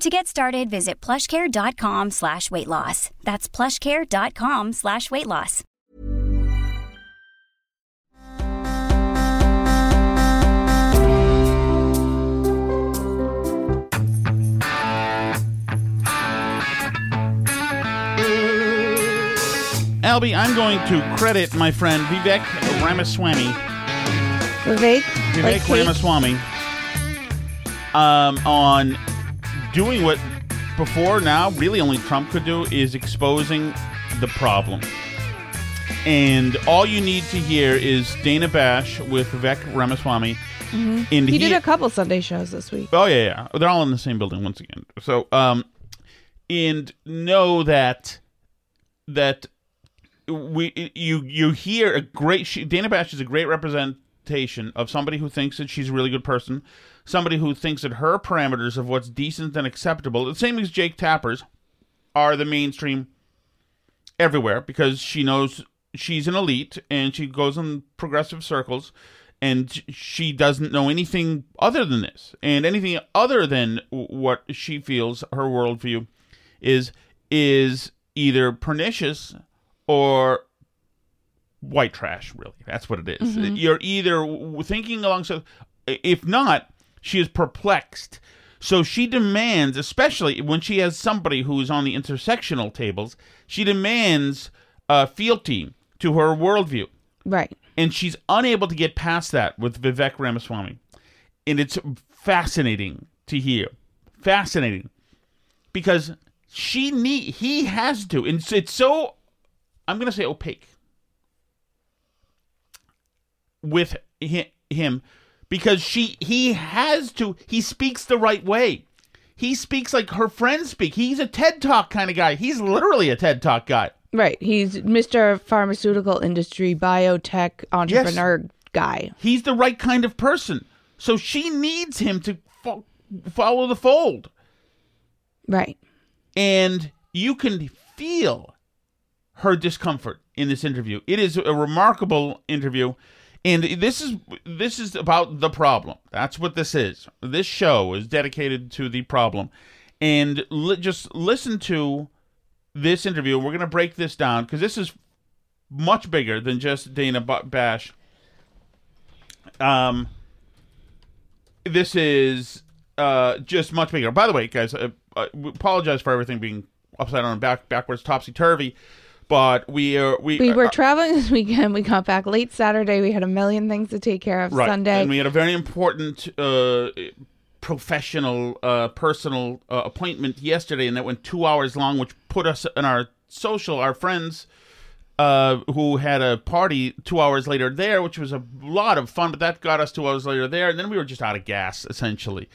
To get started, visit plushcare.com slash weight loss. That's plushcare.com slash weight loss. Albie, I'm going to credit my friend Vivek Ramaswamy. Vivek, Vivek like? Ramaswamy um, on doing what before now really only Trump could do is exposing the problem. And all you need to hear is Dana Bash with Vivek Ramaswamy. And Mm-hmm. He did a couple Sunday shows this week. Oh yeah, yeah. They're all in the same building once again. So, um, and know that that we you you hear a great she, Dana Bash is a great representation of somebody who thinks that she's a really good person, somebody who thinks that her parameters of what's decent and acceptable, the same as Jake Tapper's, are the mainstream everywhere because she knows she's an elite and she goes in progressive circles and she doesn't know anything other than this. And anything other than what she feels her worldview is is either pernicious or white trash really. That's what it is. Mm-hmm. you're either thinking alongside if not she is perplexed so she demands especially when she has somebody who's on the intersectional tables she demands uh, fealty to her worldview Right. and she's unable to get past that with Vivek Ramaswamy. And it's fascinating to hear. Fascinating. Because she need he has to and it's, it's so I'm going to say opaque with him because she he has to he speaks the right way. He speaks like her friends speak. He's a TED Talk kind of guy. He's literally a TED Talk guy. Right. He's Mr. Pharmaceutical Industry Biotech Entrepreneur guy. He's the right kind of person. So she needs him to fo- follow the fold. Right. And you can feel her discomfort in this interview. It is a remarkable interview. And this is this is about the problem. That's what this is. This show is dedicated to the problem. And li- just listen to this interview. We're going to break this down because this is much bigger than just Dana Ba- Bash. Um, this is uh just much bigger. By the way, guys, uh, uh, we apologize for everything being upside down, back backwards, topsy turvy. But we are we We were uh, traveling this weekend. We got back late Saturday. We had a million things to take care of right, Sunday. and we had a very important uh professional uh personal uh, appointment yesterday, and that went two hours long, which put us in our social, our friends. Uh, who had a party two hours later there, which was a lot of fun, but that got us two hours later there, and then we were just out of gas essentially,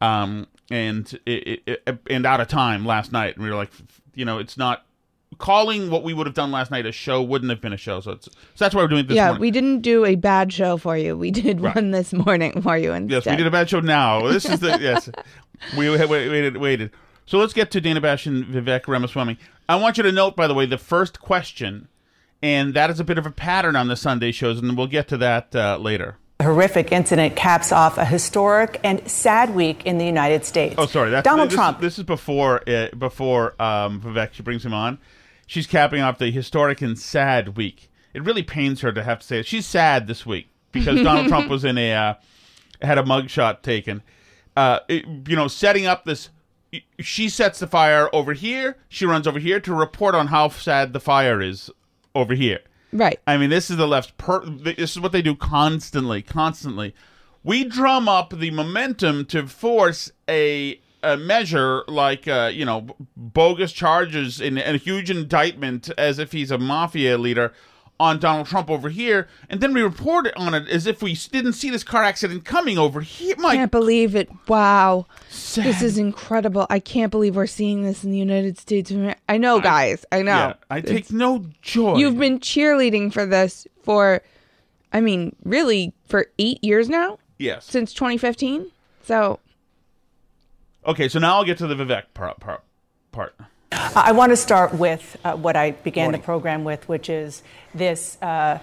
um, and it, it, and out of time last night, and we were like, you know, it's not calling what we would have done last night a show wouldn't have been a show, so it's so that's why we're doing it this yeah, morning. we didn't do a bad show for you. We did Right. one this morning for you instead. Yes, we did a bad show now. This is the yes. We had waited, waited. So let's get to Dana Bash and Vivek Ramaswamy. I want you to note, by the way, the first question and that is a bit of a pattern on the Sunday shows, and we'll get to that uh, later. A horrific incident caps off a historic and sad week in the United States. Oh, sorry, that's, Donald this, Trump. This is before uh, before um, Vivek she brings him on. She's capping off the historic and sad week. It really pains her to have to say it. She's sad this week because Donald Trump was in a uh, had a mugshot taken. Uh, it- you know, setting up this. She sets the fire over here. She runs over here to report on how sad the fire is over here. Right. I mean, this is the left. Per- this is what they do constantly, constantly. We drum up the momentum to force a, a measure like, uh, you know, bogus charges in, and a huge indictment as if he's a mafia leader on Donald Trump over here, and then we report it on it as if we didn't see this car accident coming over here. My can't believe it. Wow. Sad. This is incredible. I can't believe we're seeing this in the United States. I know, guys. I know. yeah, I take It's- no joy. You've been cheerleading for this for, I mean, really, for eight years now? yes. Since 2015? So, Okay, so now I'll get to the Vivek part. part, part. Uh, I want to start with uh, what I began Morning. the program with, which is this uh,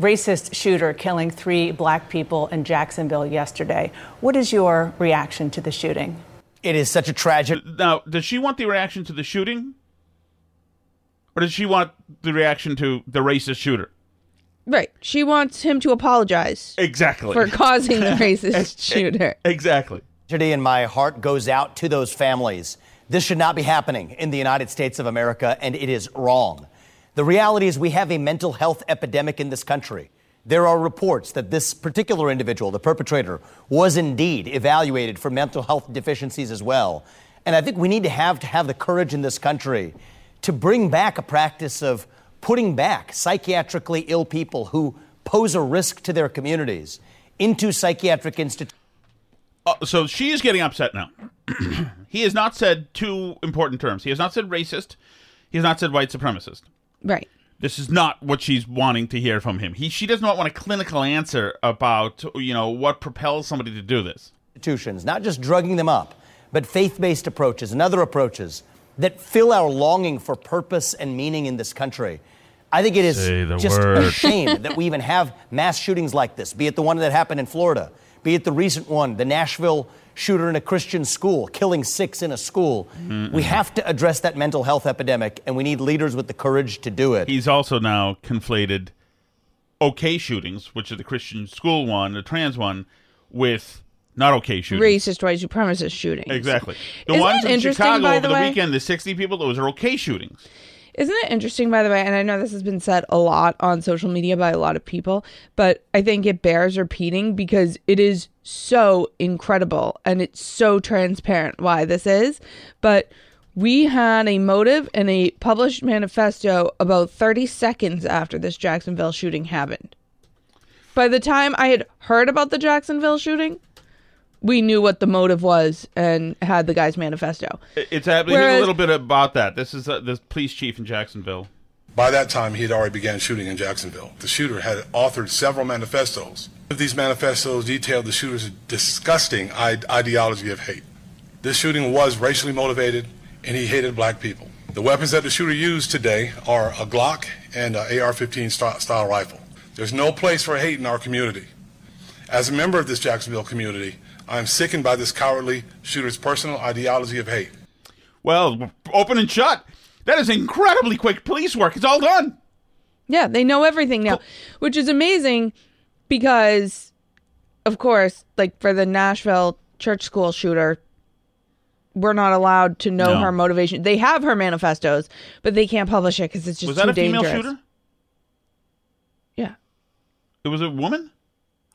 racist shooter killing three black people in Jacksonville yesterday. What is your reaction to the shooting? It is such a tragic. Now, does she want the reaction to the shooting? Or does she want the reaction to the racist shooter? right. She wants him to apologize Exactly. for causing the racist shooter. exactly. Tragedy, and my heart goes out to those families. This should not be happening in the United States of America, and it is wrong. The reality is, we have a mental health epidemic in this country. There are reports that this particular individual, the perpetrator, was indeed evaluated for mental health deficiencies as well. And I think we need to have to have the courage in this country to bring back a practice of putting back psychiatrically ill people who pose a risk to their communities into psychiatric institutions. Uh, so she is getting upset now. he has not said two important terms. He has not said racist. He has not said white supremacist. Right. This is not what she's wanting to hear from him. He she does not want a clinical answer about you know what propels somebody to do this. institutions, not just drugging them up, but faith based approaches and other approaches that fill our longing for purpose and meaning in this country. I think it is just word. a shame that we even have mass shootings like this, be it the one that happened in Florida, be it the recent one, the Nashville shooter in a Christian school, killing six in a school. We have to address that mental health epidemic, and we need leaders with the courage to do it. He's also now conflated okay shootings, which is the Christian school one, the trans one, with not okay shootings. Racist white supremacist shootings. Exactly. The Isn't ones that in interesting, Chicago by over the the, weekend, the 60 people, those are okay shootings. Isn't it interesting, by the way? And I know this has been said a lot on social media by a lot of people, but I think it bears repeating because it is so incredible and it's so transparent why this is. But we had a motive and a published manifesto about 30 seconds after this Jacksonville shooting happened. By the time I had heard about the Jacksonville shooting, we knew what the motive was and had the guy's manifesto. It's happening a little bit about that. This is uh, the police chief in Jacksonville. By that time, he had already began shooting in Jacksonville. The shooter had authored several manifestos. These manifestos detailed the shooter's disgusting ideology of hate. This shooting was racially motivated, and he hated black people. The weapons that the shooter used today are a Glock and an AR-15 style rifle. There's no place for hate in our community. As a member of this Jacksonville community, I am sickened by this cowardly shooter's personal ideology of hate. Well, open and shut. That is incredibly quick police work. It's all done. Yeah, they know everything now, which is amazing because, of course, like for the Nashville church school shooter, we're not allowed to know No. her motivation. They have her manifestos, but they can't publish it because it's just Was too that a female dangerous. shooter? Yeah, It was a woman?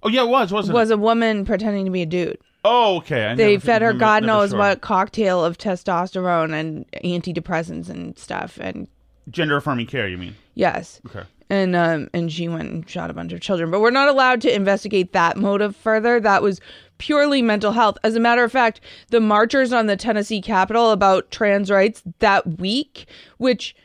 Oh, yeah, it was, wasn't was it? a woman pretending to be a dude. oh, okay. I They never- fed her never- God never knows saw what cocktail of testosterone and antidepressants and stuff, and Gender affirming care, you mean? yes, Okay. and um and she went and shot a bunch of children but we're not allowed to investigate that motive further that was purely mental health as a matter of fact the marchers on the tennessee capitol about trans rights that week which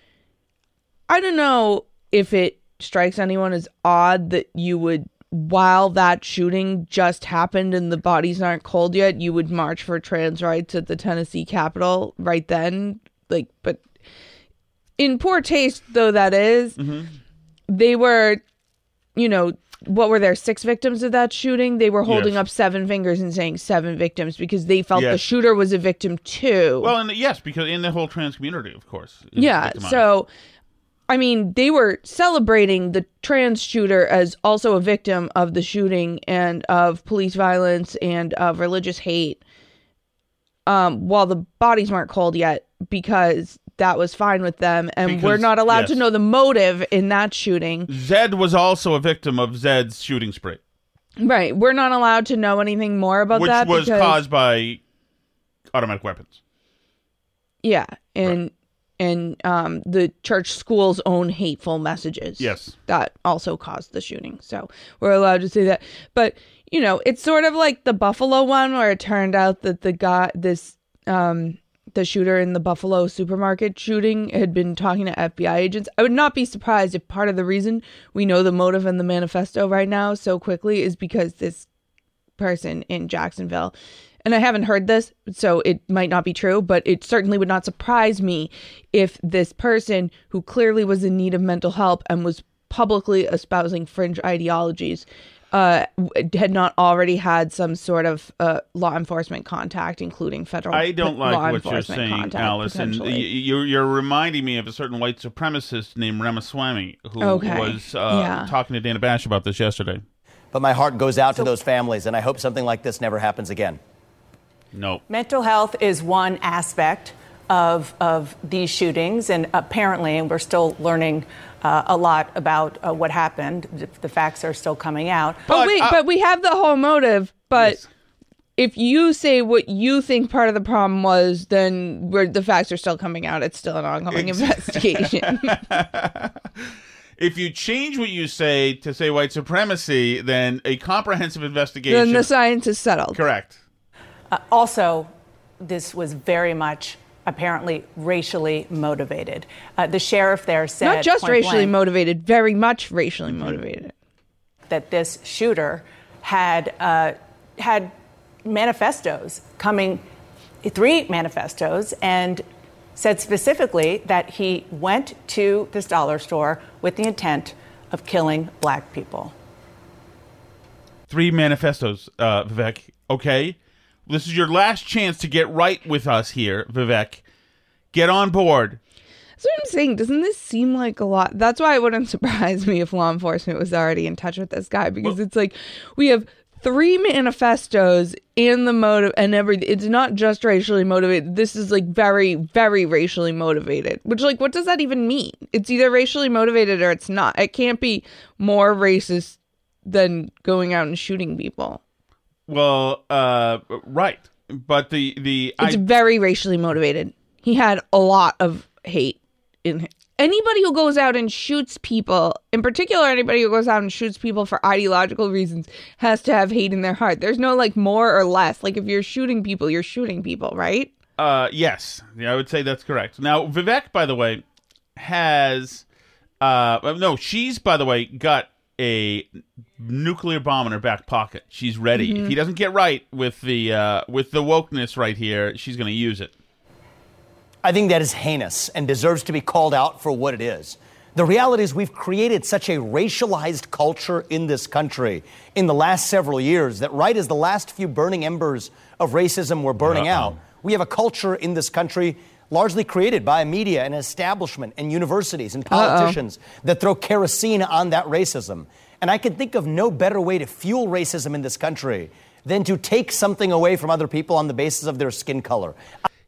i don't know if it strikes anyone as odd that you would while that shooting just happened and the bodies aren't cold yet you would march for trans rights at the tennessee capitol right then like but in poor taste though that is, mm-hmm. they were, you know, what were there six victims of that shooting? They were holding Yes. up seven fingers and saying seven victims because they felt the shooter was a victim too. Well, and yes, because in the whole trans community, of course. yeah. So, I mean, they were celebrating the trans shooter as also a victim of the shooting and of police violence and of religious hate. Um, while the bodies weren't cold yet because that was fine with them, and we're not allowed to know the motive in that shooting. Zed was also a victim of Zed's shooting spree, Right. We're not allowed to know anything more about that. which that was because, caused by automatic weapons. yeah, and and um the church school's own hateful messages. Yes. That also caused the shooting. So we're allowed to say that. But, you know, it's sort of like the Buffalo one where it turned out that the guy this um the shooter in the Buffalo supermarket shooting had been talking to FBI agents. I would not be surprised if part of the reason we know the motive and the manifesto right now so quickly is because this person in Jacksonville. And I haven't heard this, so it might not be true, but it certainly would not surprise me if this person who clearly was in need of mental help and was publicly espousing fringe ideologies uh, had not already had some sort of uh, law enforcement contact, including federal. I don't law like what you're saying, contact, Alice, and you're you're reminding me of a certain white supremacist named Ramaswamy who Okay. was uh, Yeah. talking to Dana Bash about this yesterday. But my heart goes out to those families, and I hope something like this never happens again. No. Mental health is one aspect of, of these shootings, and apparently, and we're still learning uh, a lot about uh, what happened. The- The facts are still coming out. But, But, wait, uh, but we have the whole motive. But if you say what you think part of the problem was, then where the facts are still coming out. It's still an ongoing investigation. If you change what you say to say white supremacy, then a comprehensive investigation. then the science is settled. Correct. Also, this was very much apparently racially motivated. Uh, the sheriff there said Not just racially blank, motivated, very much racially motivated. that this shooter had uh, had manifestos coming, three manifestos, and said specifically that he went to this dollar store with the intent of killing black people. Three manifestos, uh, Vivek. Okay? This is your last chance to get right with us here, Vivek. Get on board. That's what I'm saying. Doesn't this seem like a lot? That's why it wouldn't surprise me if law enforcement was already in touch with this guy because it's like we have three manifestos and the motive and everything. It's not just racially motivated. This is like very, very racially motivated. Which, like, what does that even mean? It's either racially motivated or it's not. It can't be more racist than going out and shooting people. Well, uh, right. But the the It's I, very racially motivated. He had a lot of hate in him. Anybody who goes out and shoots people, in particular, anybody who goes out and shoots people for ideological reasons, has to have hate in their heart. There's no like more or less. Like if you're shooting people, you're shooting people, right? Uh, yes, yeah, I would say that's correct. Now, Vivek, by the way, has uh, no, she's by the way got a nuclear bomb in her back pocket. She's ready. Mm-hmm. If he doesn't get right with the uh, with the wokeness right here, she's going to use it. I think that is heinous and deserves to be called out for what it is. The reality is, we've created such a racialized culture in this country in the last several years that, right as the last few burning embers of racism were burning out, we have a culture in this country largely created by media and establishment and universities and politicians that throw kerosene on that racism. And I can think of no better way to fuel racism in this country than to take something away from other people on the basis of their skin color.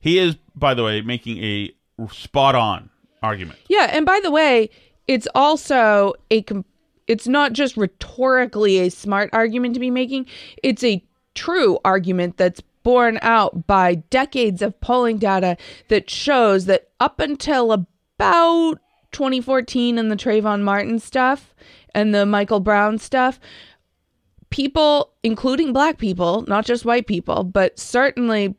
He is, by the way, making a spot on argument. Yeah, and by the way, it's also a com- it's not just rhetorically a smart argument to be making, it's a true argument that's borne out by decades of polling data that shows that up until about 2014 and the Trayvon Martin stuff and the Michael Brown stuff, people, including black people, not just white people, but certainly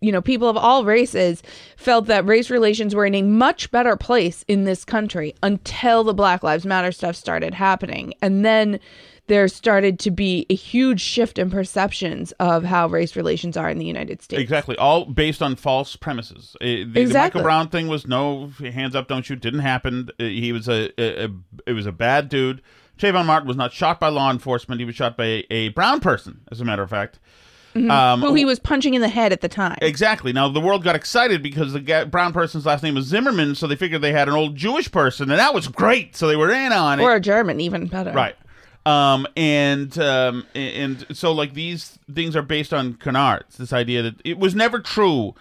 you know, people of all races felt that race relations were in a much better place in this country until the Black Lives Matter stuff started happening. And then there started to be a huge shift in perceptions of how race relations are in the United States. Exactly, all based on false premises. Uh, the, the Exactly. Michael Brown thing was no hands up, don't shoot. Didn't happen. Uh, He was a, a, a it was a bad dude. Trayvon Martin was not shot by law enforcement. He was shot by a, a brown person, as a matter of fact. Um, Who he was punching in the head at the time. Exactly. Now the world got excited because the guy, brown person's last name was Zimmerman, so they figured they had an old Jewish person, and that was great. So they were in on it. or a German, even better. Right. Um, and um, and so like these things are based on canards. This idea that it was never true.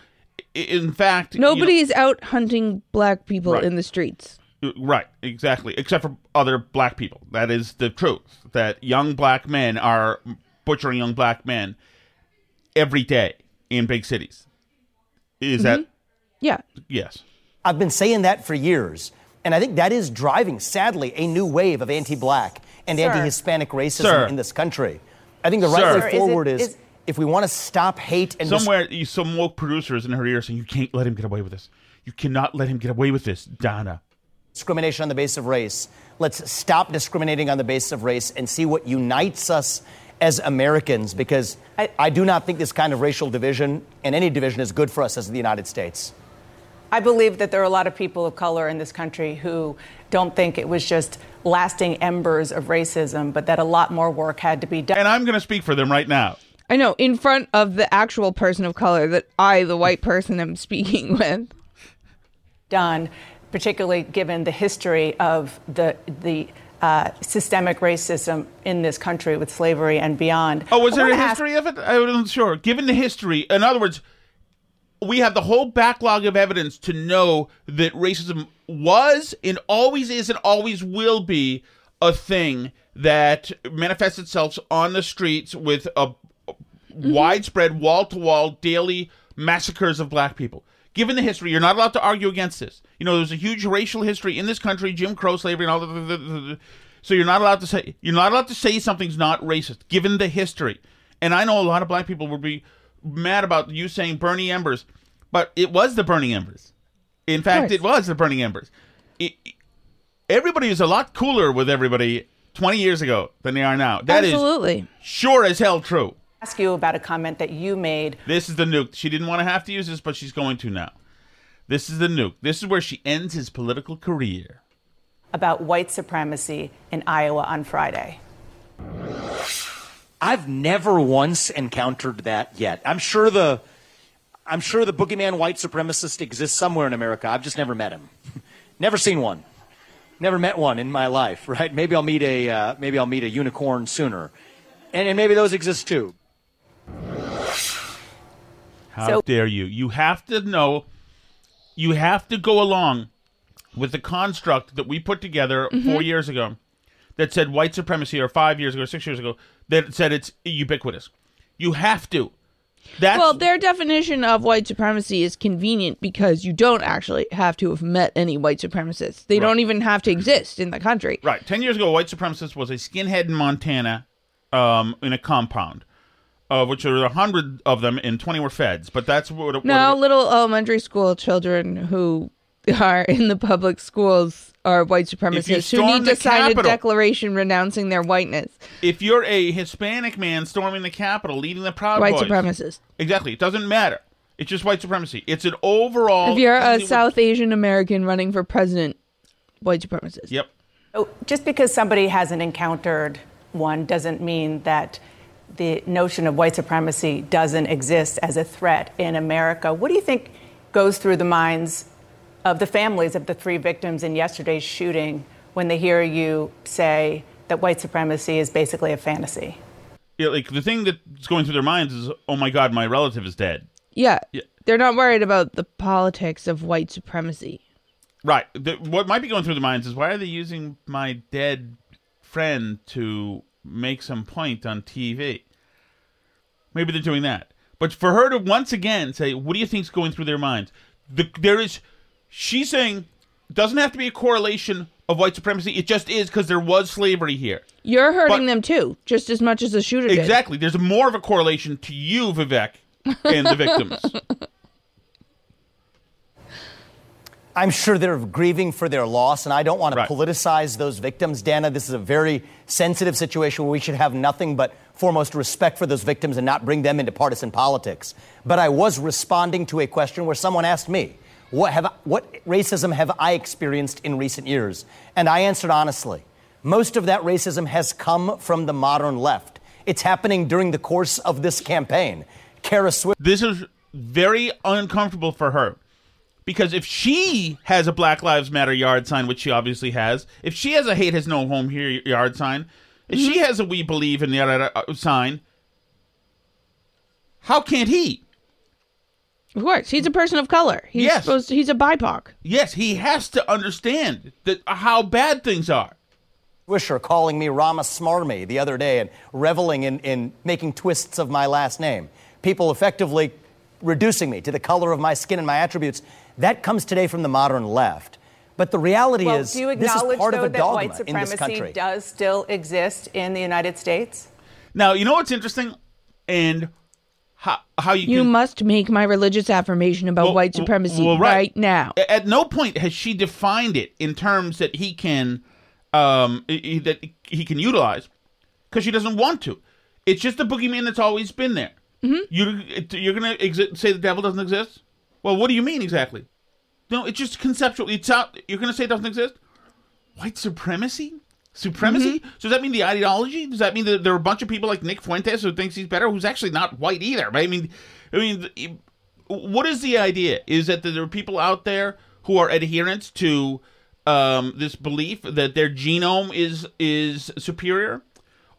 In fact, you know- Nobody's out hunting black people Right. in the streets. right, exactly, except for other black people. That is the truth. That young black men are butchering young black men every day in big cities. Is that Yeah. yes? I've been saying that for years. And I think that is driving, sadly, a new wave of anti black and Sir. anti Hispanic racism Sir. in this country. I think the right Sir, way forward is, is- if we want to stop hate and dis- Somewhere, you- some woke producers in her ear saying, "You can't let him get away with this. You cannot let him get away with this, Donna." discrimination on the basis of race, let's stop discriminating on the basis of race and see what unites us as Americans because I, I- do not think this kind of racial division and any division is good for us as the United States. I believe that there are a lot of people of color in this country who don't think it was just lasting embers of racism, but that a lot more work had to be done. And I'm going to speak for them right now. I know, in front of the actual person of color that I, the white person, am speaking with. done, particularly given the history of the the uh, systemic racism in this country with slavery and beyond. Oh, was there a wanna ask- history of it? I wasn't sure. Given the history, in other words, we have the whole backlog of evidence to know that racism was and always is and always will be a thing that manifests itself on the streets with a mm-hmm. widespread wall to wall daily massacres of black people. Given the history, you're not allowed to argue against this. You know, there's a huge racial history in this country, Jim Crow, slavery, and all the. So you're not allowed to say you're not allowed to say something's not racist, given the history. And I know a lot of black people would be mad about you saying Bernie Embers, but it was the Burning Embers. In fact, it was the Burning Embers. It, everybody is a lot cooler with everybody 20 years ago than they are now. That is Absolutely. sure as hell true. ask you about a comment that you made This is the nuke. She didn't want to have to use this, but she's going to now. This is the nuke. This is where she ends his political career. about white supremacy in Iowa on Friday. I've never once encountered that yet. I'm sure the I'm sure the boogeyman white supremacist exists somewhere in America. I've just never met him. never seen one. Never met one in my life, right? Maybe I'll meet a uh, maybe I'll meet a unicorn sooner. And, and maybe those exist too. How So- dare you? You have to know, you have to go along with the construct that we put together Mm-hmm. four years ago that said white supremacy, or five years ago, or six years ago, that said it's ubiquitous. You have to. That's Well, their definition of white supremacy is convenient because you don't actually have to have met any white supremacists. They don't even have to exist in the country. Right. Ten years ago, a white supremacist was a skinhead in Montana, um, in a compound, of which there were a hundred of them, and twenty were feds. But that's what. what Now, little elementary school children who are in the public schools are white supremacists who need to sign Capitol- a declaration renouncing their whiteness. if you're a Hispanic man storming the Capitol, leading the Proud White Boys, supremacist. exactly, it doesn't matter. It's just white supremacy. It's an overall. If you're a It would- South Asian American running for president, white supremacist. Yep. Oh, just because somebody hasn't encountered one doesn't mean that the notion of white supremacy doesn't exist as a threat in America. What do you think goes through the minds of the families of the three victims in yesterday's shooting when they hear you say that white supremacy is basically a fantasy? Yeah, like the thing that's going through their minds is, oh my god, my relative is dead. Yeah. Yeah. They're not worried about the politics of white supremacy. Right. The, what might be going through their minds is, why are they using my dead friend to make some point on TV? Maybe they're doing that. But for her to once again say, "What do you think's going through their minds?" The, there is, she's saying, doesn't have to be a correlation of white supremacy. It just is because there was slavery here. You're hurting But- them too, just as much as the shooter did. Exactly. There's more of a correlation to you, Vivek, and the victims. I'm sure they're grieving for their loss, and I don't want to politicize those victims. Dana, this is a very sensitive situation where we should have nothing but foremost respect for those victims and not bring them into partisan politics. But I was responding to a question where someone asked me, what, have, what racism have I experienced in recent years? And I answered honestly. Most of that racism has come from the modern left. It's happening during the course of this campaign. Kara Swift. This is very uncomfortable for her. Because if she has a Black Lives Matter yard sign, which she obviously has, if she has a hate has no home here yard sign, if she has a we believe in the other uh, sign, how can't he? Of course, he's a person of color. He's Yes. supposed to, he's a BIPOC. Yes, he has to understand that how bad things are. Wisher calling me Rama Smarmy the other day and reveling in, in making twists of my last name. People effectively reducing me to the color of my skin and my attributes. That comes today from the modern left. But the reality Well, is, do you this is acknowledge, part though, of a that dogma white in this country. supremacy does still exist in the United States? Now, you know what's interesting? And how, how you, You can. must make my religious affirmation about Well, white supremacy well, right. now. At no point has she defined it in terms that he can, um, that he can utilize, because she doesn't want to. It's just a boogeyman that's always been there. Mm-hmm. You you're gonna exi- say the devil doesn't exist? Well, what do you mean exactly? No, it's just conceptual. It's out. You're gonna say it doesn't exist? White supremacy? Supremacy? So does that mean the ideology? Does that mean that there are a bunch of people like Nick Fuentes who thinks he's better, who's actually not white either? But I mean, I mean, what is the idea? Is that there are people out there who are adherents to um, this belief that their genome is is superior,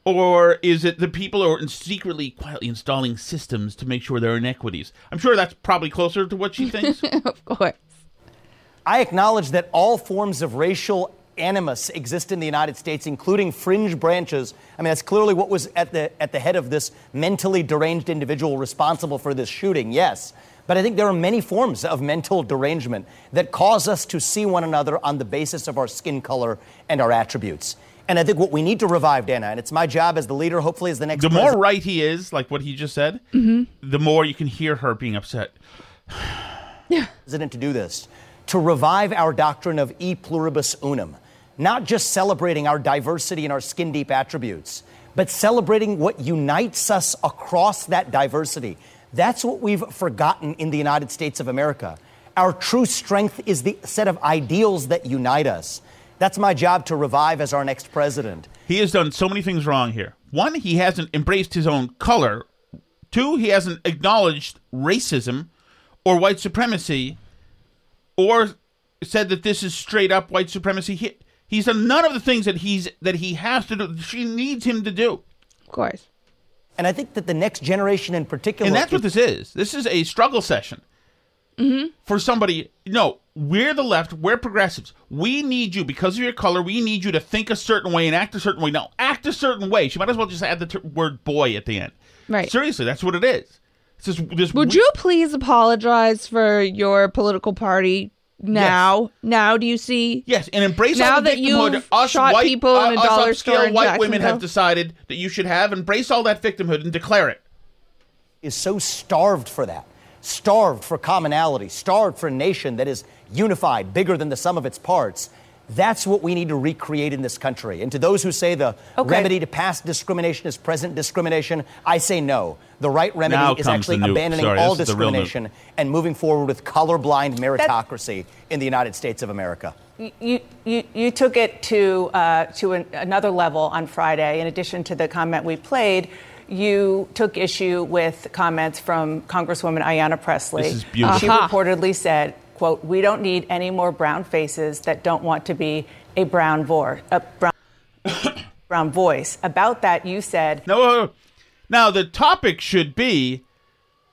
or is it the people who are secretly, quietly installing systems to make sure there are inequities? I'm sure that's probably closer to what she thinks. of course. I acknowledge that all forms of racial animus exist in the United States, including fringe branches. I mean, that's clearly what was at the at the head of this mentally deranged individual responsible for this shooting. Yes. But I think there are many forms of mental derangement that cause us to see one another on the basis of our skin color and our attributes. And I think what we need to revive, Dana, and it's my job as the leader, hopefully as the next the more right he is, like what he just said, mm-hmm. the more you can hear her being upset. president to do this to revive our doctrine of e pluribus unum, not just celebrating our diversity and our skin deep attributes, but celebrating what unites us across that diversity. That's what we've forgotten in the United States of America. Our true strength is the set of ideals that unite us. That's my job to revive as our next president. He has done so many things wrong here. One, he hasn't embraced his own color. Two, he hasn't acknowledged racism or white supremacy or said that this is straight up white supremacy. He, he's done none of the things that he's that he has to do. She needs him to do. Of course. And I think that the next generation in particular. And that's what this is. This is a struggle session. Mm-hmm. For somebody, no, we're the left, we're progressives. We need you because of your color. We need you to think a certain way and act a certain way. Now, act a certain way. She might as well just add the ter- word "boy" at the end. Right. Seriously, that's what it is. It's this, this Would we- you please apologize for your political party now? Now, do you see? Yes, and embrace Now all the that victimhood. you've us shot white, people in a uh, us dollar upscale store in white women have decided that you should have embrace all that victimhood and declare it. is so starved for that, starved for commonality, starved for a nation that is unified, bigger than the sum of its parts. That's what we need to recreate in this country. And to those who say the Okay. remedy to past discrimination is present discrimination, I say no. The right remedy Now is actually the nuke. abandoning Sorry, all this is the real nuke. discrimination and moving forward with colorblind meritocracy in the United States of America. You, you, you took it to, uh, to an, another level on Friday. In addition to the comment we played, you took issue with comments from Congresswoman Ayanna Presley. This is beautiful. She Aha. reportedly said, quote, we don't need any more brown faces that don't want to be a brown, vor- a brown, brown voice. About that, you said, No, uh, now the topic should be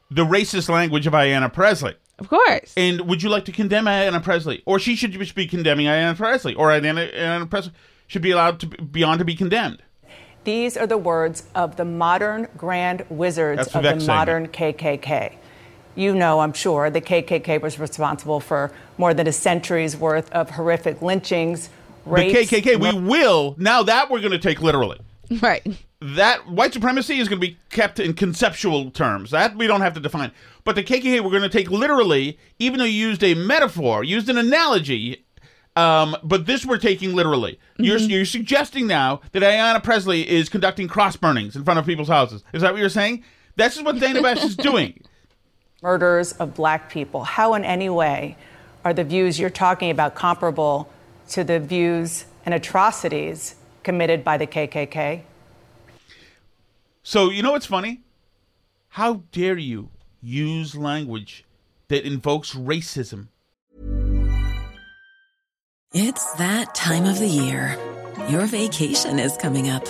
the racist language of Ayanna Presley. Of course. And would you like to condemn Ayanna Presley, or she should just be condemning Ayanna Presley, or Ayanna, Ayanna Presley should be allowed to be, beyond to be condemned? These are the words of the modern grand wizards That's of the modern KKK. You know, I'm sure, the KKK was responsible for more than a century's worth of horrific lynchings, rapes. the KKK, we will now that we're going to take literally. Right. that white supremacy is going to be kept in conceptual terms. That we don't have to define. But the KKK we're going to take literally, even though you used a metaphor, used an analogy. Um, but this we're taking literally. You're, you're suggesting now that Ayanna Presley is conducting cross burnings in front of people's houses. Is that what you're saying? This is what Dana Bash is doing. Murders of black people. How, in any way, are the views you're talking about comparable to the views and atrocities committed by the KKK? So you know what's funny? How dare you use language that invokes racism? It's that time of the year. Your vacation is coming up.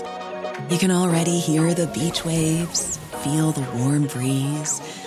You can already hear the beach waves, feel the warm breeze,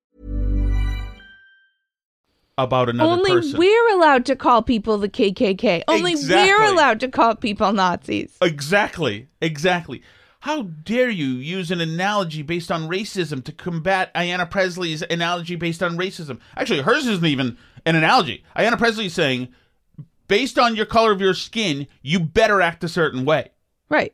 About another Only person. we're allowed to call people the KKK. Only Exactly. we're allowed to call people Nazis. Exactly. Exactly. How dare you use an analogy based on racism to combat Ayanna Presley's analogy based on racism? Actually, hers isn't even an analogy. Ayanna Presley is saying, based on your color of your skin, you better act a certain way. Right.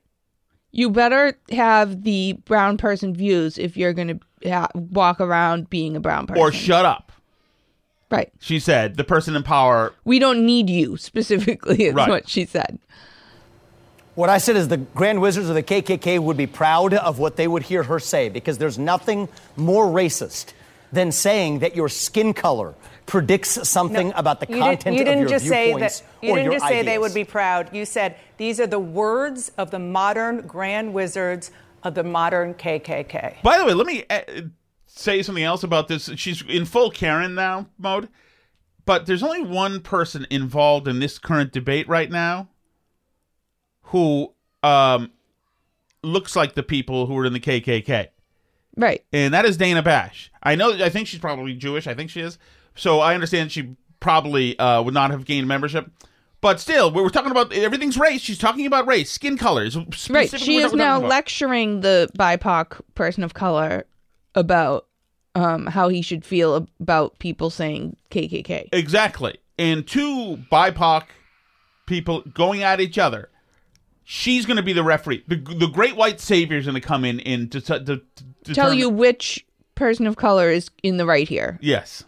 You better have the brown person views if you're going to ha- walk around being a brown person. Or shut up. Right. She said, the person in power. We don't need you specifically, is Right. what she said. What I said is the Grand Wizards of the KKK would be proud of what they would hear her say because there's nothing more racist than saying that your skin color predicts something about the You, content did, you didn't your just say that. You or didn't your just say they would be proud. You said these are the words of the modern grand wizards of the modern KKK. By the way, let me uh, say something else about this. She's in full Karen now mode, but there's only one person involved in this current debate right now who um, looks like the people who were in the KKK, Right. and that is Dana Bash. I know. I think she's probably Jewish. I think she is. So I understand she probably uh, would not have gained membership. But still, we we're talking about everything's race. She's talking about race, skin colors. Right. She is now about. lecturing the BIPOC person of color about um, how he should feel about people saying KKK. Exactly. And two BIPOC people going at each other. She's going to be the referee. The, the great white savior is going to come in and to, to, to, Tell determine- you which person of color is in the right here. Yes.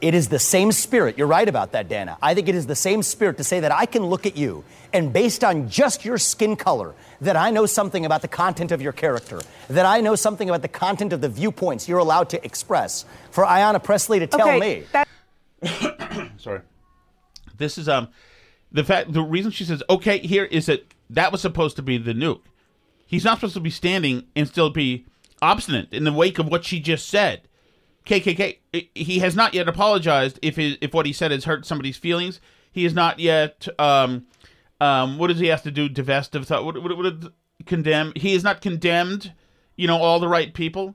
It is the same spirit. You're right about that, Dana. I think it is the same spirit to say that I can look at you and based on just your skin color, that I know something about the content of your character, that I know something about the content of the viewpoints you're allowed to express. For Ayanna Presley to tell okay, me. that, Sorry. This is um the fact the reason she says okay here is that that was supposed to be the nuke. He's not supposed to be standing and still be obstinate in the wake of what she just said. KKK. i- He has not yet apologized if his, if what he said has hurt somebody's feelings. He has not yet. Um, um, what does he have to do? Divest of thought. What, what, what condemn? He is not condemned. You know all the right people.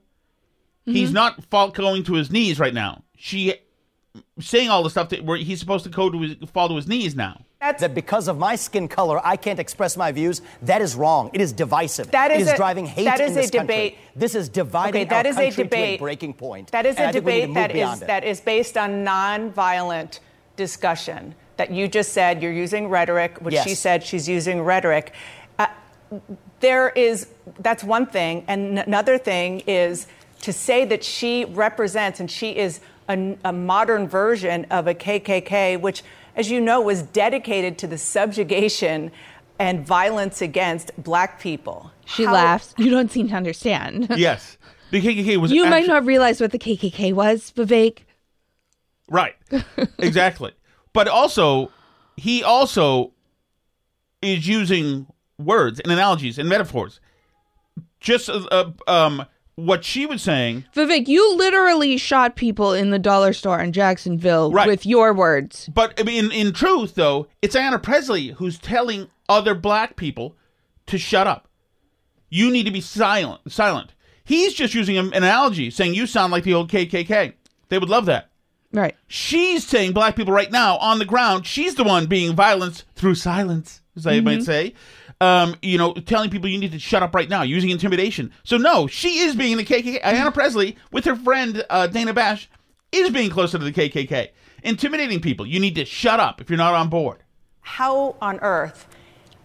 He's not fall, going to his knees right now. She saying all the stuff that where he's supposed to go to his, fall to his knees now. That's that because of my skin color, I can't express my views. That is wrong. It is divisive. That it is is a- driving hate that in is this a country. debate- This is dividing Okay, that our is a country debate. to a breaking point. That is And a I think we need to debate that is, it. that is based on nonviolent discussion. That you just said you're using rhetoric, which she said she's using rhetoric. Uh, there is that's one thing, and another thing is to say that she represents and she is a, a modern version of a KKK, which, as you know, was dedicated to the subjugation and violence against black people. She How- laughs. You don't seem to understand. Yes, the KKK was. you might not realize what the KKK was, Vivek. right. exactly. but also he also is using words and analogies and metaphors. Just uh, uh, um, what she was saying. Vivek, you literally shot people in the dollar store in Jacksonville Right. with your words. But I mean, in truth, though, it's Anna Presley who's telling other black people to shut up. You need to be silent. Silent. He's just using an analogy, saying you sound like the old KKK. They would love that. Right. She's saying black people right now on the ground. She's the one being violence through silence, as I might mm-hmm. say. Um, you know, telling people you need to shut up right now, using intimidation. So no, she is being the KKK. Ayanna Pressley with her friend uh, Dana Bash is being closer to the KKK, intimidating people. You need to shut up if you're not on board. How on earth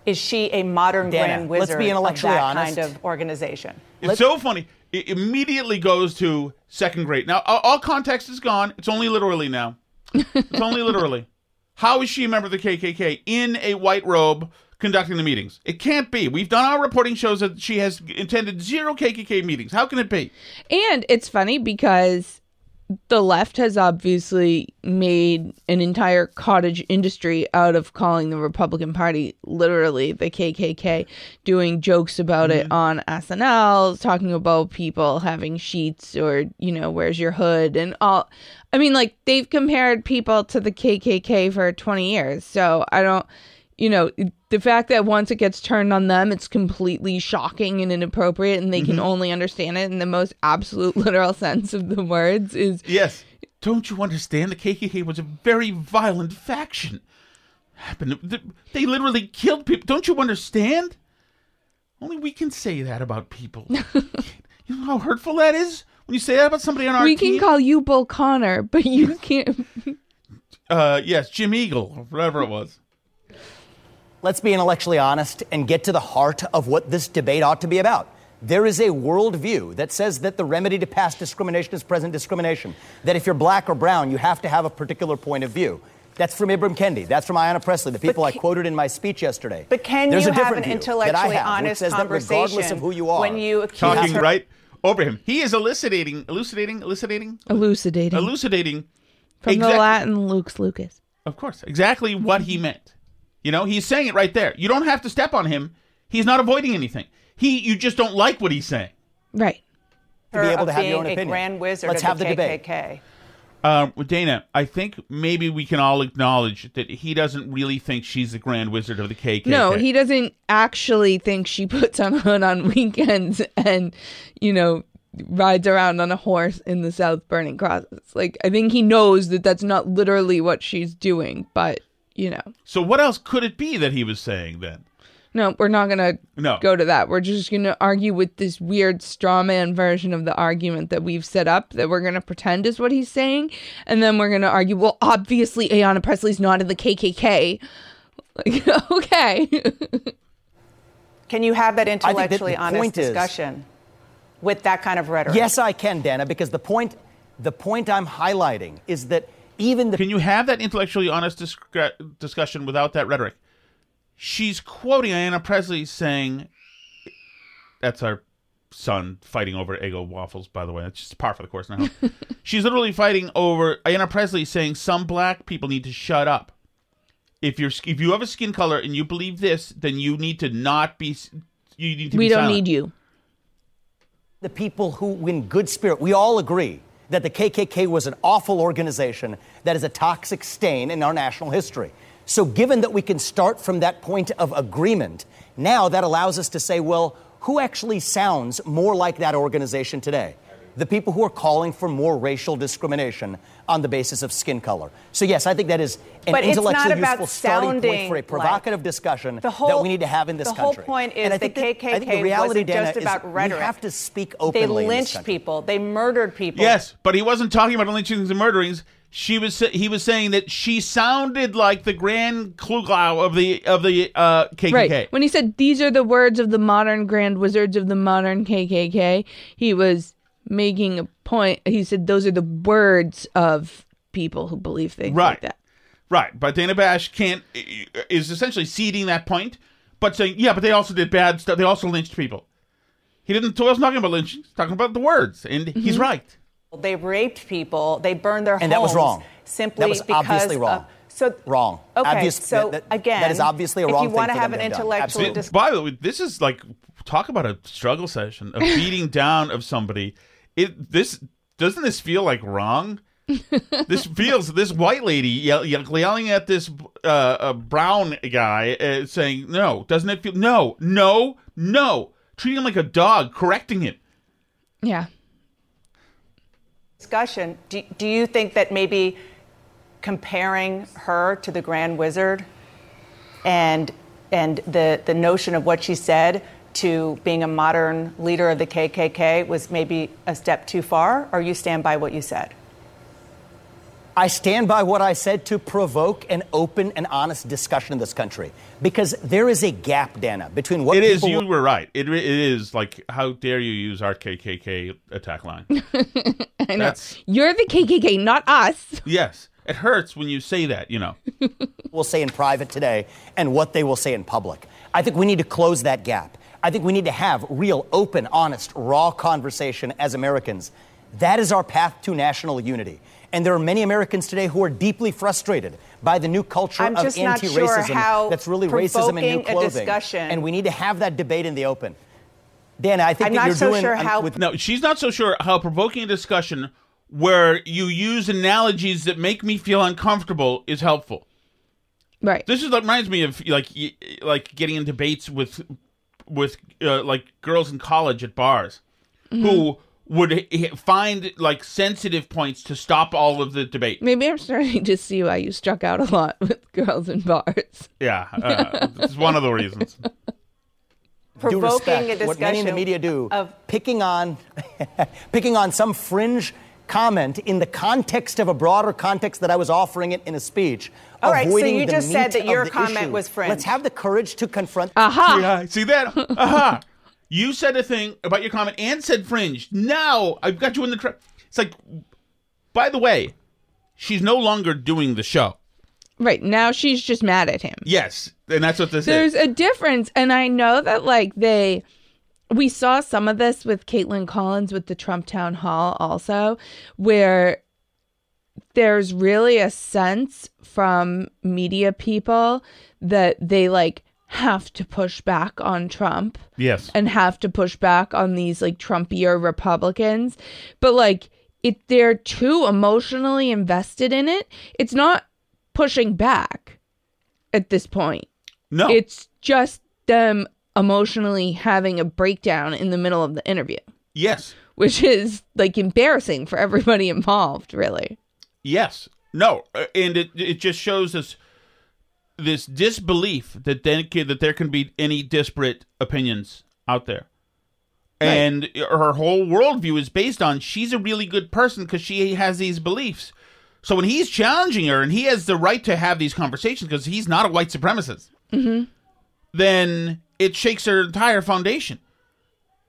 is she a modern Dana, grand let's wizard be of intellectually that honest. kind of organization? It's so funny. It immediately goes to second grade. Now, all, all context is gone. It's only literally now. It's only literally. How is she a member of the KKK in a white robe conducting the meetings? It can't be. We've done our reporting shows that she has attended zero KKK meetings. How can it be? And it's funny because the left has obviously made an entire cottage industry out of calling the Republican Party literally the KKK, doing jokes about it mm-hmm. on SNL, talking about people having sheets or, you know, where's your hood and all. I mean, like, they've compared people to the KKK for 20 years. So I don't, you know, the fact that once it gets turned on them, it's completely shocking and inappropriate, and they can only understand it in the most absolute literal sense of the words is Yes. Don't you understand? The KKK was a very violent faction. Happened. They literally killed people. Don't you understand? Only we can say that about people. you know how hurtful that is when you say that about somebody on our team. we team. can call you Bull Connor, but you can't. uh, yes, Jim Eagle, or whatever it was. Let's be intellectually honest and get to the heart of what this debate ought to be about. There is a worldview that says that the remedy to past discrimination is present discrimination. That if you're black or brown, you have to have a particular point of view. That's from Ibram Kendi. That's from Ayanna Pressley, the people I quoted in my speech yesterday. But can There's you a have an view that I intellectually have, honest says conversation regardless of who you are, when you accuse Talking her? right over him. He is elucidating, elucidating, elucidating, Elucidating. elucidating. From exact- the Latin, Luke's Lucas. Of course, exactly what he meant. You know, he's saying it right there. You don't have to step on him. He's not avoiding anything. He, you just don't like what he's saying. Right. to be able to have being your own a opinion. grand wizard Let's of have the, the debate. Um, Dana, I think maybe we can all acknowledge that he doesn't really think she's the Grand Wizard of the KKK. No, he doesn't actually think she puts on a hood on weekends and, you know, rides around on a horse in the South burning crosses. Like, I think he knows that that's not literally what she's doing, but, you know. So what else could it be that he was saying then? No, we're not going to No. go to that. We're just going to argue with this weird straw man version of the argument that we've set up that we're going to pretend is what he's saying. And then we're going to argue, well, obviously, Ayanna Pressley's not in the KKK. Like, okay. Can you have that that intellectually the honest point is- discussion with that kind of rhetoric? Yes, I can, Dana, because the point, the point I'm highlighting is that even the Can you have that intellectually honest discre- discussion without that rhetoric? She's quoting Ayanna Pressley saying, "That's our son fighting over Eggo waffles." By the way, that's just par for the course now. She's literally fighting over Ayanna Pressley saying some black people need to shut up. If you're if you have a skin color and you believe this, then you need to not be. You need to we be don't silent. need you. the people who, in good spirit, we all agree that the KKK was an awful organization that is a toxic stain in our national history. So, given that we can start from that point of agreement, now that allows us to say, well, who actually sounds more like that organization today? The people who are calling for more racial discrimination on the basis of skin color. So, yes, I think that is an But it's not intellectually about useful starting point for a like- provocative discussion The whole- that we need to have in this country. the whole country. point And is I think the that- I think KKK the reality, wasn't Dana, just is about rhetoric. We have to speak They openly. in this lynched people. They murdered people. Yes, but he wasn't talking about lynchings and murderings. She was he was saying that she sounded like the Grand Kluglau of the of the uh, KKK. Right. When he said these are the words of the modern grand wizards of the modern KKK, he was making a point. He said those are the words of people who believe things like Right. that. Right, but Dana Bash can't is essentially ceding that point, but saying yeah, but they also did bad stuff. They also lynched people. He didn't. He wasn't talking about lynching. He's talking about the words, and he's Mm-hmm. right. They raped people. They burned their homes And that was wrong. Simply That was because obviously of- wrong. So wrong. Okay, Obvious- so that- that- again, that is obviously a if wrong you thing wanna have an done. intellectual Absolutely. dis- By the way, this is like talk about a struggle session, a beating down of somebody. It this doesn't this feel like wrong? this feels this white lady yell, yell, yelling at this uh, uh, brown guy, uh, saying, "No, doesn't it feel no, no, no?" Treating him like a dog, correcting it. Yeah. discussion, do, do you think that maybe comparing her to the Grand Wizard and and the, the notion of what she said to being a modern leader of the KKK was maybe a step too far, or you stand by what you said? I stand by what I said to provoke an open and honest discussion in this country because there is a gap, Dana, between what It is. people You were right. It, it is like, how dare you use our KKK attack line? I know. That's- You're the KKK, not us. yes, it hurts when you say that. You know. we'll say in private today and what they will say in public. I think we need to close that gap. I think we need to have real, open, honest, raw conversation as Americans. That is our path to national unity. And there are many Americans today who are deeply frustrated by the new culture I'm of anti-racism how that's really racism in new clothing. And we need to have that debate in the open. Dana, I think I'm that not you're so doing sure how- with No, she's not so sure how provoking a discussion where you use analogies that make me feel uncomfortable is helpful. Right. This is what reminds me of like like getting in debates with with uh, like girls in college at bars who would h- find like sensitive points to stop all of the debate. Maybe I'm starting to see why you struck out a lot with girls in bars. Yeah, uh, it's one of the reasons. Provoking respect, a what many in the media do, of- picking on, picking on some fringe comment in the context of a broader context that I was offering it in a speech. All right, so you just said that your comment issue. was fringe. Let's have the courage to confront. Aha. Yeah, see that? Aha! You said a thing about your comment and said fringe. Now I've got you in the trap. It's like, by the way, she's no longer doing the show. Right. Now she's just mad at him. Yes, and that's what this There's is. There's a difference. And I know that, like, they. We saw some of this with Kaitlan Collins with the Trump town hall also, where there's really a sense from media people that they like have to push back on Trump Yes. and have to push back on these like Trumpier Republicans. But like if they're too emotionally invested in it, it's not pushing back at this point. No. It's just them emotionally having a breakdown in the middle of the interview, yes. which is like embarrassing for everybody involved, really. Yes. No. Uh, And it it just shows us this disbelief that then can, that there can be any disparate opinions out there. And her whole worldview is based on she's a really good person because she has these beliefs. So when he's challenging her, and he has the right to have these conversations because he's not a white supremacist, then it shakes her entire foundation.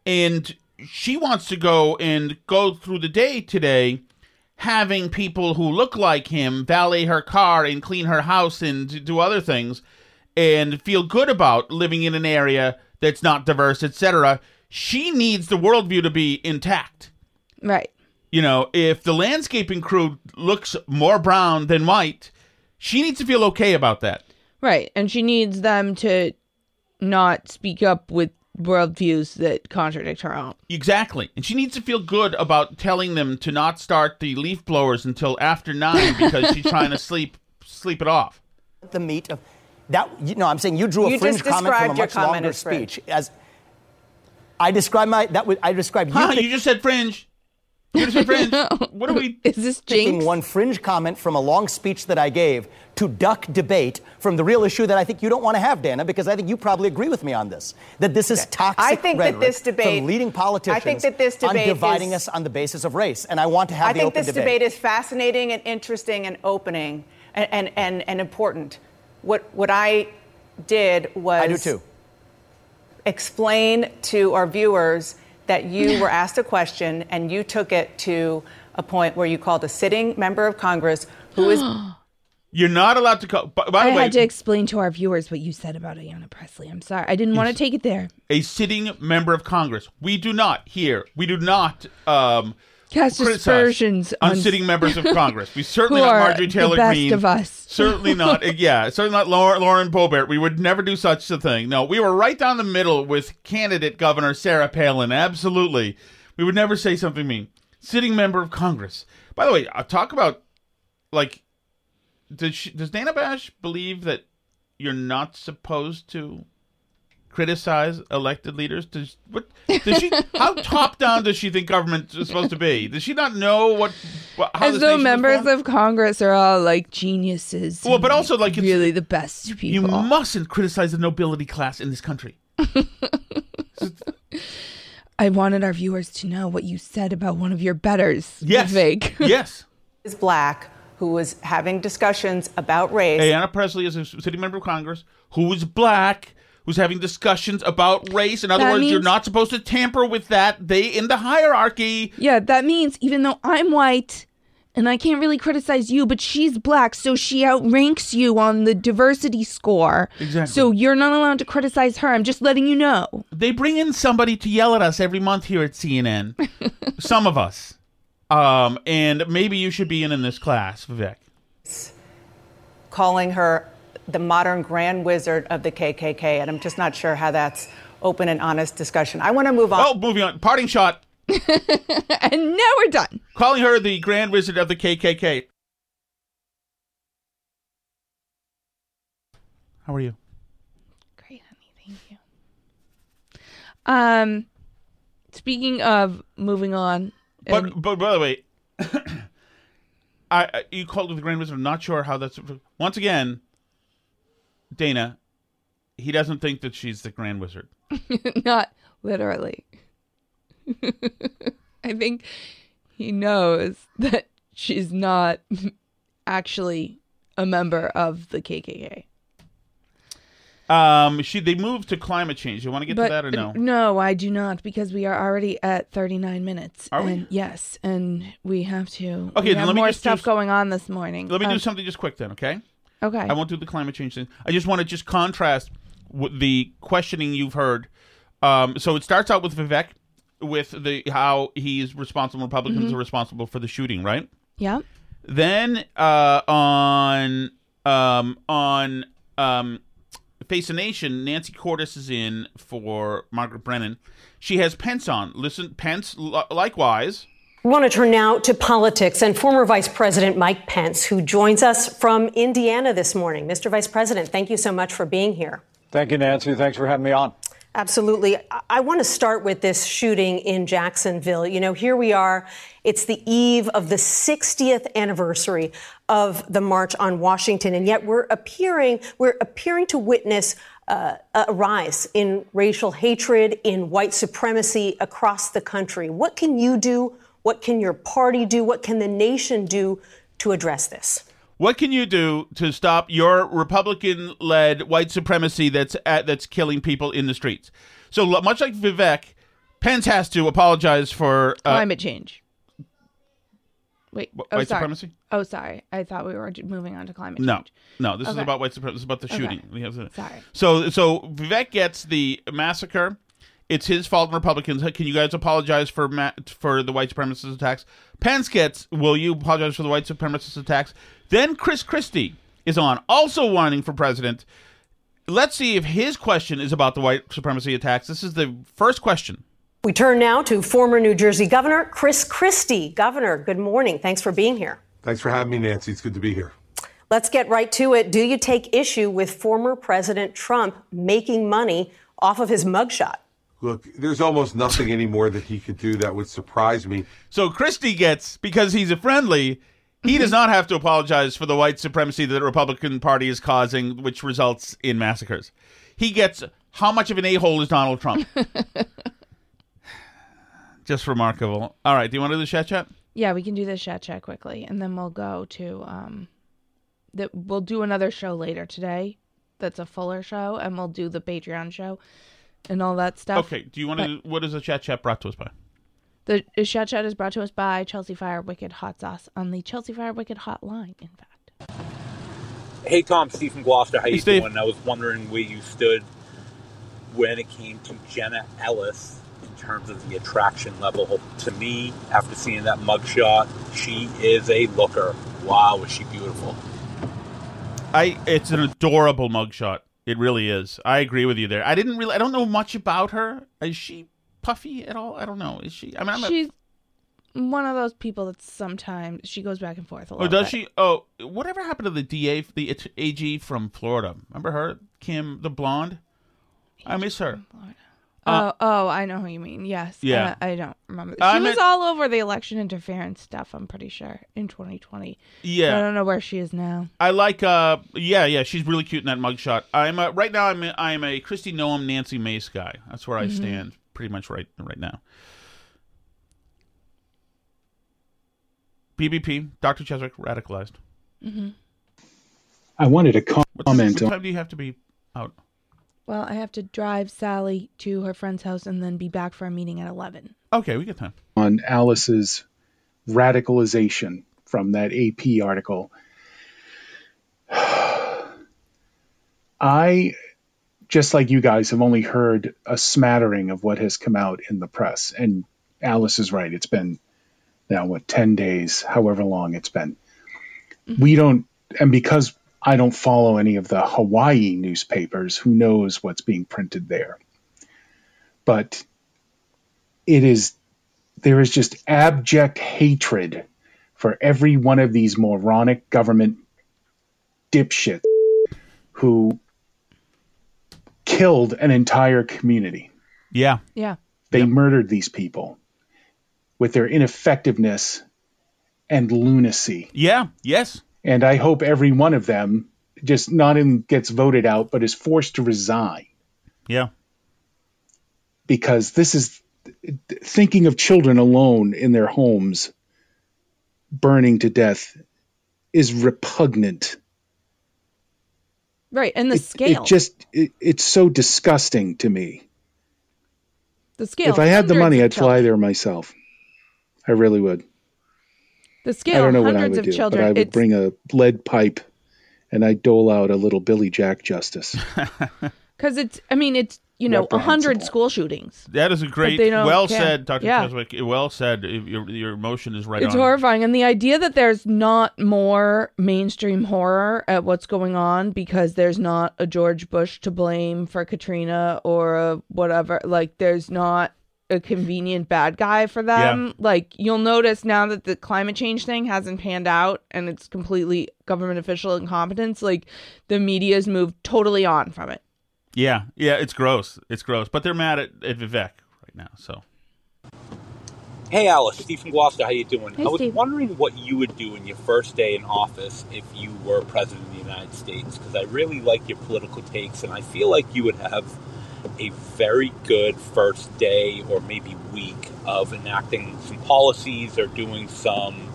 And she wants to go and go through the day today having people who look like him valet her car and clean her house and do other things and feel good about living in an area that's not diverse, etc. She needs the worldview to be intact. Right. You know, if the landscaping crew looks more brown than white, she needs to feel okay about that. Right. And she needs them to not speak up with worldviews that contradict her own. Exactly. And she needs to feel good about telling them to not start the leaf blowers until after nine because she's trying to sleep sleep it off. the meat of that. You know, I'm saying you drew a You fringe just comment from a described your much comment longer as speech as. I described my that was I described you Huh, pick- you just said fringe. You just said fringe. What are we Is this jinx? one fringe comment from a long speech that I gave to duck debate from the real issue that I think you don't want to have, Dana, because I think you probably agree with me on this. That this is toxic I think that this debate- from leading politicians I think that this on debate dividing is- us on the basis of race, and I want to have I the think this debate. debate is fascinating and interesting and opening and, and, and, and important. What, what I did was I do too. explain to our viewers that you were asked a question and you took it to a point where you called a sitting member of Congress who is You're not allowed to call. By, by I the way, had to explain to our viewers what you said about Ayanna Pressley. I'm sorry. I didn't want to take it there. a sitting member of Congress. We do not here. We do not um, Cast aspersions on, sitting members of Congress. We certainly not Marjorie the Taylor best Greene. of us. certainly not. uh, Yeah, certainly not Lauren, Lauren Boebert. We would never do such a thing. No, we were right down the middle with candidate Governor Sarah Palin. Absolutely, we would never say something mean. Sitting member of Congress. By the way, I'll talk about like does she, does Dana Bash believe that you're not supposed to criticize elected leaders? Does what does she? how top down does she think government is supposed to be? Does she not know what? what how As this though members of Congress are all like geniuses. Well, but also, like, it's- really the best people. you mustn't criticize the nobility class in this country. I wanted our viewers to know what you said about one of your betters. Yes, Vivek. yes. is black who was having discussions about race. Hey, Anna Presley is a sitting member of Congress who is black, who's having discussions about race. In other That words, you're not supposed to tamper with that. They in the hierarchy. Yeah, that means even though I'm white and I can't really criticize you, but she's black, so she outranks you on the diversity score. Exactly. So you're not allowed to criticize her. I'm just letting you know. They bring in somebody to yell at us every month here at CNN. Some of us. Um, and maybe you should be in in this class, Vivek. calling her the modern grand wizard of the KKK, and I'm just not sure how that's open and honest discussion. I want to move on. Oh, moving on. Parting shot. and now we're done. Calling her the Grand Wizard of the KKK. How are you? Great, honey. Thank you. Um, speaking of moving on, and- But, but by the way, I, I you called it the Grand Wizard. I'm not sure how that's. Once again, Dana, he doesn't think that she's the Grand Wizard. not literally. I think he knows that she's not actually a member of the KKK. Um, she they moved to climate change. You want to get but to that or no? No, I do not because we are already at 39 minutes. Are we? and yes, and we have to. Okay, we have let me more do stuff s- going on this morning. Let me Um, do something just quick then, okay? Okay. I won't do the climate change thing. I just want to just contrast w- the questioning you've heard. Um, so it starts out with Vivek, with the how he's responsible. Republicans Mhm. are responsible for the shooting, right? Yeah. Then uh, on um, on um, Face the Nation, Nancy Cordes is in for Margaret Brennan. She has Pence on. Listen, Pence likewise. We want to turn now to politics and former Vice President Mike Pence, who joins us from Indiana this morning. Mr. Vice President, thank you so much for being here. Thank you, Nancy. Thanks for having me on. Absolutely. I- want to start with this shooting in Jacksonville. You know, here we are. It's the eve of the 60th anniversary of the March on Washington, and yet we're appearing we're appearing to witness uh, a rise in racial hatred, in white supremacy across the country. What can you do? What can your party do? What can the nation do to address this? What can you do to stop your Republican-led white supremacy that's at, that's killing people in the streets? So much like Vivek, Pence has to apologize for uh, Climate change. Wait. Wh- oh, white sorry. supremacy? Oh, sorry. I thought we were moving on to climate No, change. no. No. This is about white supremacy. This is about the shooting. We have to- Sorry. So, so Vivek gets the massacre. It's his fault. Republicans, can you guys apologize for ma- for the white supremacist attacks? Pence gets, will you apologize for the white supremacist attacks? Then Chris Christie is on, also whining for president. Let's see if his question is about the white supremacy attacks. This is the first question. We turn now to former New Jersey Governor Chris Christie. Governor, good morning. Thanks for being here. Thanks for having me, Nancy. It's good to be here. Let's get right to it. Do you take issue with former President Trump making money off of his mugshot? Look, there's almost nothing anymore that he could do that would surprise me. So Christie gets because he's a friendly. He does not have to apologize for the white supremacy that the Republican Party is causing, which results in massacres. He gets how much of an a hole is Donald Trump? Just remarkable. All right, do you want to do the chat chat? Yeah, we can do the chat chat quickly, and then we'll go to um, that we'll do another show later today. That's a fuller show, and we'll do the Patreon show and all that stuff. Okay. Do you want to? What is the chat chat brought to us by? The, the chat chat is brought to us by Chelsea Fire Wicked Hot Sauce on the Chelsea Fire Wicked Hotline. In fact, Hey Tom, Steve from Gloucester. How Hey, you Steve. doing? I was wondering where you stood when it came to Jenna Ellis in terms of the attraction level. To me, after seeing that mugshot, she is a looker. Wow, is she beautiful? I it's an adorable mugshot. It really is. I agree with you there. I didn't really. I don't know much about her. Is she puffy at all? I don't know. Is she? I mean, I'm a- She's one of those people that sometimes she goes back and forth a Oh, does bit. she? Oh, whatever happened to the DA, the AG from Florida? Remember her, Kim, the blonde? I miss her. Oh, oh, I know who you mean. Yes. Yeah. Uh, I don't remember. She I was meant- all over the election interference stuff. I'm pretty sure in 2020. Yeah. I don't know where she is now. I like. uh Yeah, yeah. She's really cute in that mugshot. I'm uh, right now. I'm a, I'm a Kristi Noem, Nancy Mace guy. That's where I Mhm. stand, pretty much right right now. BBP, Dr. Cheswick, radicalized. Mm-hmm. I wanted to What, comment what on. time do you have to be out? Well, I have to drive Sally to her friend's house and then be back for a meeting at 11. Okay, we get time. on Alice's radicalization from that AP article. I, just like you guys, have only heard a smattering of what has come out in the press. And Alice is right. It's been now, what, 10 days, however long it's been. Mm-hmm. We don't, and because I don't follow any of the Hawaii newspapers, who knows what's being printed there? But it is there is just abject hatred for every one of these moronic government dipshits who killed an entire community. Yeah. Yeah. They murdered these people with their ineffectiveness and lunacy. Yeah. Yes. And I hope every one of them just not even gets voted out, but is forced to resign Yeah. because this is thinking of children alone in their homes burning to death is repugnant. Right. And the It- scale. It just it, it's so disgusting to me. the scale. if I had the money, I'd fly there myself. I really would. The I scale. don't know what I hundreds would of do, children. but I would it's, bring a lead pipe and I'd dole out a little Billy Jack justice. Because it's, I mean, it's, you know, a hundred school shootings. That is a great, they don't well care. said, Dr. Yeah. Cheswick. Well said. Your, your emotion is right it's on. horrifying. And the idea that there's not more mainstream horror at what's going on because there's not a George Bush to blame for Katrina or a whatever, like, there's not a convenient bad guy for them. Yeah. Like, you'll notice now that the climate change thing hasn't panned out and it's completely government official incompetence, like, the media's moved totally on from it. Yeah, yeah, it's gross. It's gross. But they're mad at, at Vivek right now. So Hey Alice, Steve from Gloucester, how you doing? Hey, I was Steve. wondering what you would do in your first day in office if you were president of the United States, because I really like your political takes, and I feel like you would have a very good first day or maybe week of enacting some policies or doing some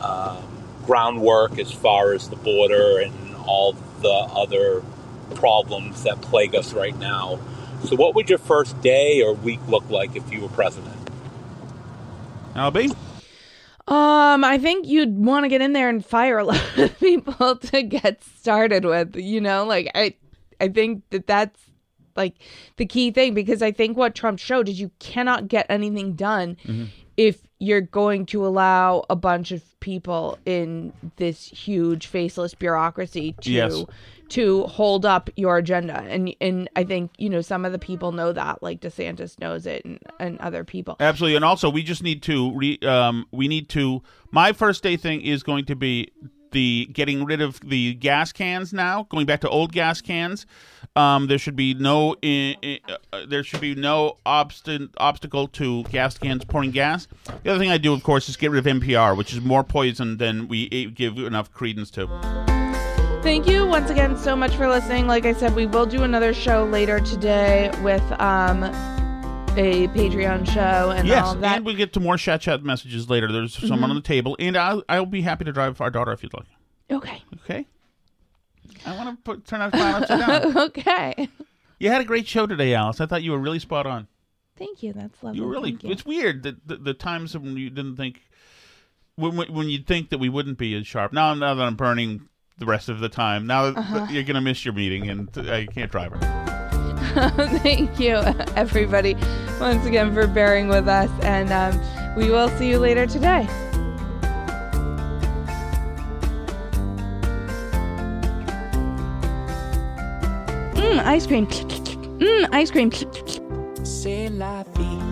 um, groundwork as far as the border and all the other problems that plague us right now. So, what would your first day or week look like if you were president? Albie, Um, I think you'd want to get in there and fire a lot of people to get started with. You know, like I, I think that that's like the key thing because I think what Trump showed is you cannot get anything done if you're going to allow a bunch of people in this huge faceless bureaucracy to Yes. to hold up your agenda and and I think you know some of the people know that like DeSantis knows it and, and other people absolutely. And also, we just need to re. Um, we need to. My first day thing is going to be the getting rid of the gas cans now. Going back to old gas cans. Um, there should be no. i i uh, there should be no obst- obstacle to gas cans pouring gas. The other thing I do, of course, is get rid of NPR, which is more poison than we give enough credence to. Thank you once again so much for listening. Like I said, we will do another show later today with um a Patreon show and yes, all that. and we'll get to more chat chat messages later. There's someone Mhm. on the table, and I'll, I'll be happy to drive our daughter if you'd like. okay. Okay. I want to put, turn that file upside down. okay. You had a great show today, Alice. I thought you were really spot on. Thank you. That's lovely. You really. Thank you. It's weird that the, the times when you didn't think when when you'd think that we wouldn't be as sharp. Now, now that I'm burning the rest of the time, now Uh-huh. you're gonna miss your meeting, and I can't drive her. Thank you, everybody, once again for bearing with us. And um, we will see you later today. Mmm, ice cream. Mmm, ice cream. C'est la vie.